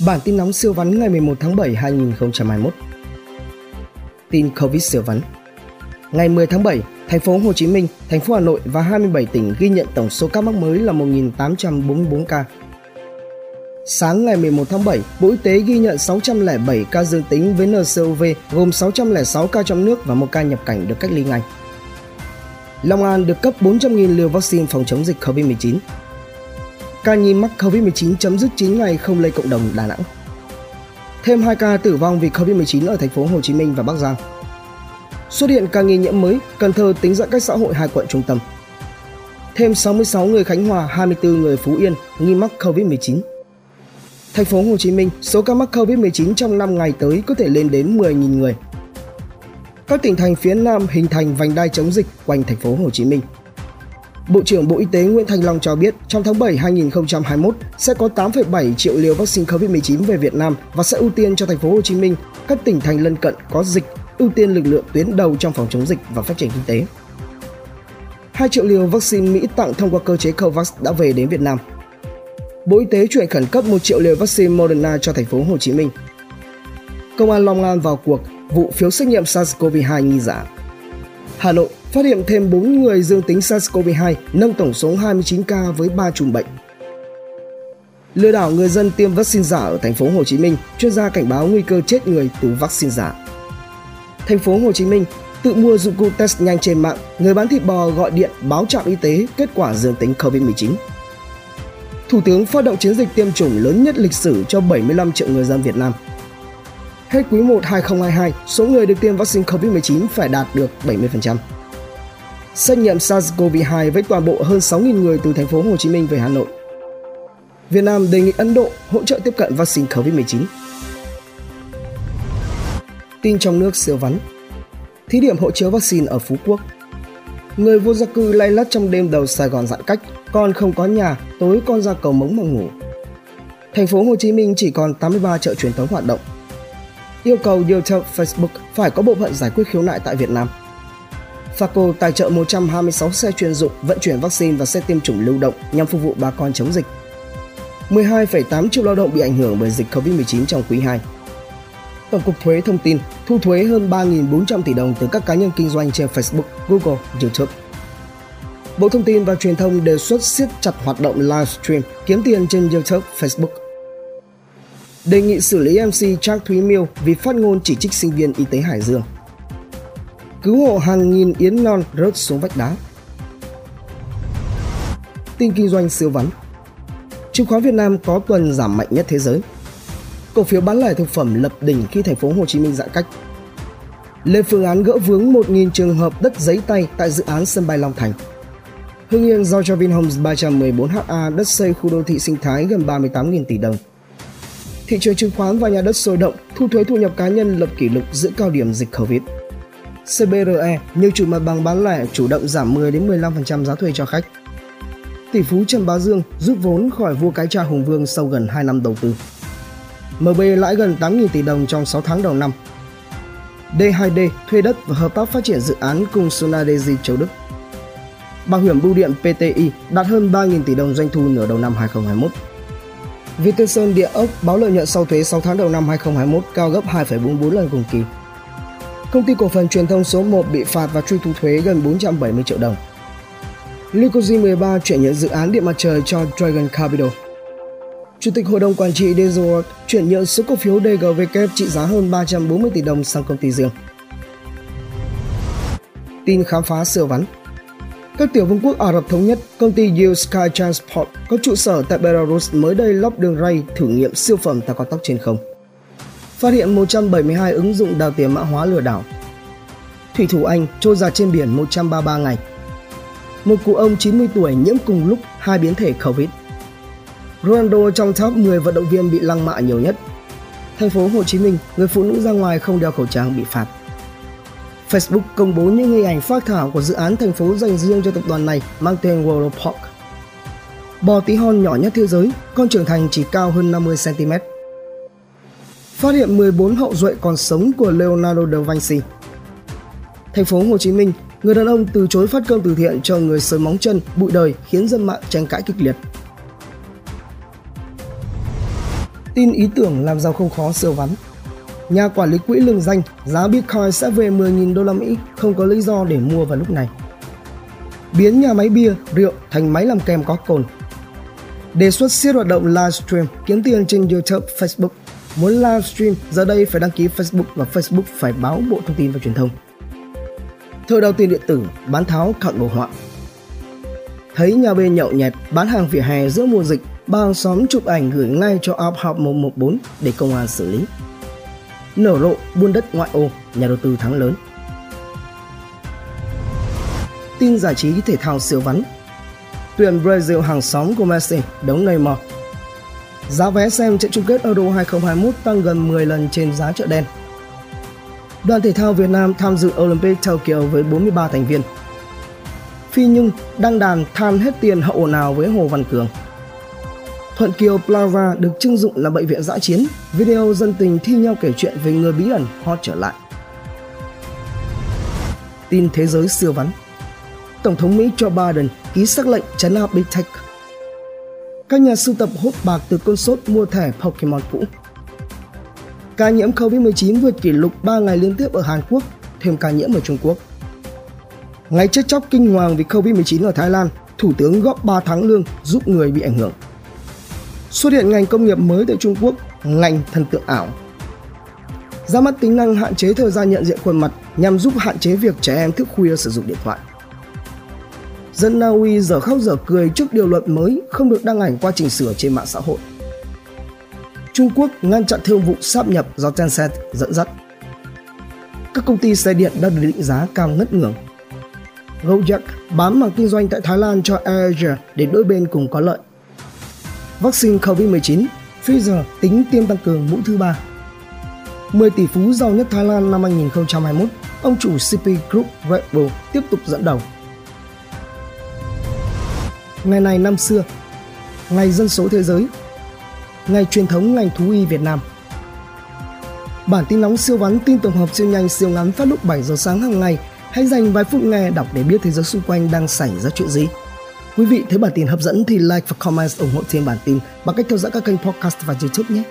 Bản tin nóng siêu vắn ngày 11 tháng 7 2021. Tin Covid siêu vắn. Ngày 10 tháng 7, thành phố Hồ Chí Minh, thành phố Hà Nội và 27 tỉnh ghi nhận tổng số ca mắc mới là 1.844 ca. Sáng ngày 11 tháng 7, Bộ Y tế ghi nhận 607 ca dương tính với NCOV gồm 606 ca trong nước và một ca nhập cảnh được cách ly ngay. Long An được cấp 400.000 liều vaccine phòng chống dịch COVID-19. Ca nhi mắc COVID-19 chấm dứt 9 ngày không lây cộng đồng Đà Nẵng. Thêm 2 ca tử vong vì COVID-19 ở thành phố Hồ Chí Minh và Bắc Giang. Xuất hiện ca nghi nhiễm mới, Cần Thơ tính giãn cách xã hội hai quận trung tâm. Thêm 66 người Khánh Hòa, 24 người Phú Yên nghi mắc COVID-19. Thành phố Hồ Chí Minh, số ca mắc COVID-19 trong 5 ngày tới có thể lên đến 10.000 người. Các tỉnh thành phía Nam hình thành vành đai chống dịch quanh thành phố Hồ Chí Minh. Bộ trưởng Bộ Y tế Nguyễn Thành Long cho biết trong tháng 7 2021 sẽ có 8,7 triệu liều vaccine COVID-19 về Việt Nam và sẽ ưu tiên cho thành phố Hồ Chí Minh, các tỉnh thành lân cận có dịch, ưu tiên lực lượng tuyến đầu trong phòng chống dịch và phát triển kinh tế. 2 triệu liều vaccine Mỹ tặng thông qua cơ chế COVAX đã về đến Việt Nam. Bộ Y tế chuyển khẩn cấp 1 triệu liều vaccine Moderna cho thành phố Hồ Chí Minh. Công an Long An vào cuộc vụ phiếu xét nghiệm SARS-CoV-2 nghi giả. Hà Nội phát hiện thêm 4 người dương tính SARS-CoV-2, nâng tổng số 29 ca với 3 chùm bệnh. Lừa đảo người dân tiêm vaccine giả ở thành phố Hồ Chí Minh, chuyên gia cảnh báo nguy cơ chết người từ vaccine giả. Thành phố Hồ Chí Minh tự mua dụng cụ test nhanh trên mạng, người bán thịt bò gọi điện báo trạm y tế kết quả dương tính COVID-19. Thủ tướng phát động chiến dịch tiêm chủng lớn nhất lịch sử cho 75 triệu người dân Việt Nam. Hết quý 1 2022, số người được tiêm vaccine COVID-19 phải đạt được 70%. Xét nghiệm SARS-CoV-2 với toàn bộ hơn 6.000 người từ thành phố Hồ Chí Minh về Hà Nội. Việt Nam đề nghị Ấn Độ hỗ trợ tiếp cận vaccine COVID-19. Tin trong nước siêu vắn. Thí điểm hộ chiếu vaccine ở Phú Quốc. Người vô gia cư lay lắt trong đêm đầu Sài Gòn giãn cách, con không có nhà, tối con ra cầu mống mà ngủ. Thành phố Hồ Chí Minh chỉ còn 83 chợ truyền thống hoạt động. Yêu cầu YouTube, Facebook phải có bộ phận giải quyết khiếu nại tại Việt Nam. Faco tài trợ 126 xe chuyên dụng vận chuyển vaccine và xe tiêm chủng lưu động nhằm phục vụ bà con chống dịch. 12,8 triệu lao động bị ảnh hưởng bởi dịch COVID-19 trong quý 2. Tổng cục Thuế thông tin thu thuế hơn 3.400 tỷ đồng từ các cá nhân kinh doanh trên Facebook, Google, YouTube. Bộ Thông tin và Truyền thông đề xuất siết chặt hoạt động livestream kiếm tiền trên YouTube, Facebook. Đề nghị xử lý MC Trang Thúy Miêu vì phát ngôn chỉ trích sinh viên y tế Hải Dương. Cứu hộ hàng nghìn yến non rớt xuống vách đá. Tin kinh doanh siêu vắn Chứng khoán Việt Nam có tuần giảm mạnh nhất thế giới cổ phiếu bán lẻ thực phẩm lập đỉnh khi thành phố Hồ Chí Minh giãn cách. Lên phương án gỡ vướng 1.000 trường hợp đất giấy tay tại dự án sân bay Long Thành. Hưng Yên giao cho Vinhomes 314 HA đất xây khu đô thị sinh thái gần 38.000 tỷ đồng. Thị trường chứng khoán và nhà đất sôi động, thu thuế thu nhập cá nhân lập kỷ lục giữa cao điểm dịch Covid. CBRE, nhiều chủ mặt bằng bán lẻ chủ động giảm 10 đến 15% giá thuê cho khách. Tỷ phú Trần Bá Dương rút vốn khỏi vua cái cha Hùng Vương sau gần 2 năm đầu tư. MB lãi gần 8.000 tỷ đồng trong 6 tháng đầu năm. D2D thuê đất và hợp tác phát triển dự án cùng Sonadesi Châu Đức. Bảo hiểm bưu điện PTI đạt hơn 3.000 tỷ đồng doanh thu nửa đầu năm 2021. Vietinson Địa ốc báo lợi nhuận sau thuế 6 tháng đầu năm 2021 cao gấp 2,44 lần cùng kỳ. Công ty cổ phần truyền thông số 1 bị phạt và truy thu thuế gần 470 triệu đồng. Lycosi 13 chuyển nhượng dự án điện mặt trời cho Dragon Capital. Chủ tịch Hội đồng Quản trị Desort chuyển nhượng số cổ phiếu DGVK trị giá hơn 340 tỷ đồng sang công ty riêng. Tin khám phá siêu vắn các tiểu vương quốc Ả Rập Thống Nhất, công ty Yield Sky Transport có trụ sở tại Belarus mới đây lắp đường ray thử nghiệm siêu phẩm tàu cao tốc trên không. Phát hiện 172 ứng dụng đào tiền mã hóa lừa đảo. Thủy thủ Anh trôi giạt trên biển 133 ngày. Một cụ ông 90 tuổi nhiễm cùng lúc hai biến thể COVID. Ronaldo trong top 10 vận động viên bị lăng mạ nhiều nhất. Thành phố Hồ Chí Minh, người phụ nữ ra ngoài không đeo khẩu trang bị phạt. Facebook công bố những hình ảnh phát thảo của dự án thành phố dành riêng cho tập đoàn này mang tên World Park. Bò tí hon nhỏ nhất thế giới, con trưởng thành chỉ cao hơn 50 cm. Phát hiện 14 hậu duệ còn sống của Leonardo da Vinci. Thành phố Hồ Chí Minh, người đàn ông từ chối phát cơm từ thiện cho người sớm móng chân, bụi đời khiến dân mạng tranh cãi kịch liệt. Tin ý tưởng làm giàu không khó siêu vắn. Nhà quản lý quỹ lừng danh, giá Bitcoin sẽ về 10.000 đô la Mỹ, không có lý do để mua vào lúc này. Biến nhà máy bia, rượu thành máy làm kem có cồn. Đề xuất siết hoạt động livestream kiếm tiền trên YouTube, Facebook. Muốn livestream, giờ đây phải đăng ký Facebook và Facebook phải báo Bộ Thông tin và Truyền thông. Thời đầu tiên điện tử, bán tháo cạo đồ họa. Thấy nhà bên nhậu nhẹt, bán hàng vỉa hè giữa mùa dịch, ba hàng xóm chụp ảnh gửi ngay cho Up 114 để công an xử lý. Nở rộ buôn đất ngoại ô, nhà đầu tư thắng lớn. Tin giải trí thể thao siêu vắn Tuyển Brazil hàng xóm của Messi đấu Neymar Giá vé xem trận chung kết Euro 2021 tăng gần 10 lần trên giá chợ đen. Đoàn thể thao Việt Nam tham dự Olympic Tokyo với 43 thành viên. Phi Nhung đăng đàn than hết tiền hậu ồn ào với Hồ Văn Cường. Thuận Kiều Plaza được trưng dụng là bệnh viện giã chiến. Video dân tình thi nhau kể chuyện về người bí ẩn hot trở lại. Tin thế giới siêu vắn Tổng thống Mỹ Joe Biden ký sắc lệnh chấn áp Big Tech. Các nhà sưu tập hốt bạc từ cơn sốt mua thẻ Pokemon cũ. Ca nhiễm COVID-19 vượt kỷ lục 3 ngày liên tiếp ở Hàn Quốc, thêm ca nhiễm ở Trung Quốc. Ngày chết chóc kinh hoàng vì COVID-19 ở Thái Lan, Thủ tướng góp 3 tháng lương giúp người bị ảnh hưởng. Xuất hiện ngành công nghiệp mới tại Trung Quốc, ngành thần tượng ảo. Ra mắt tính năng hạn chế thời gian nhận diện khuôn mặt nhằm giúp hạn chế việc trẻ em thức khuya sử dụng điện thoại. Dân Na Uy giờ khóc giờ cười trước điều luật mới không được đăng ảnh qua chỉnh sửa trên mạng xã hội. Trung Quốc ngăn chặn thương vụ sáp nhập do Tencent dẫn dắt. Các công ty xe điện đang định giá cao ngất ngưỡng. Gojek bám mảng kinh doanh tại Thái Lan cho AirAsia để đôi bên cùng có lợi. Vaccine COVID-19, Pfizer tính tiêm tăng cường mũi thứ ba. 10 tỷ phú giàu nhất Thái Lan năm 2021, ông chủ CP Group Red Bull tiếp tục dẫn đầu. Ngày này năm xưa, Ngày dân số thế giới, Ngày truyền thống ngành thú y Việt Nam. Bản tin nóng siêu vắn tin tổng hợp siêu nhanh siêu ngắn phát lúc 7 giờ sáng hàng ngày. Hãy dành vài phút nghe đọc để biết thế giới xung quanh đang xảy ra chuyện gì. Quý vị thấy bản tin hấp dẫn thì like và comment ủng hộ thêm bản tin bằng cách theo dõi các kênh podcast và YouTube nhé.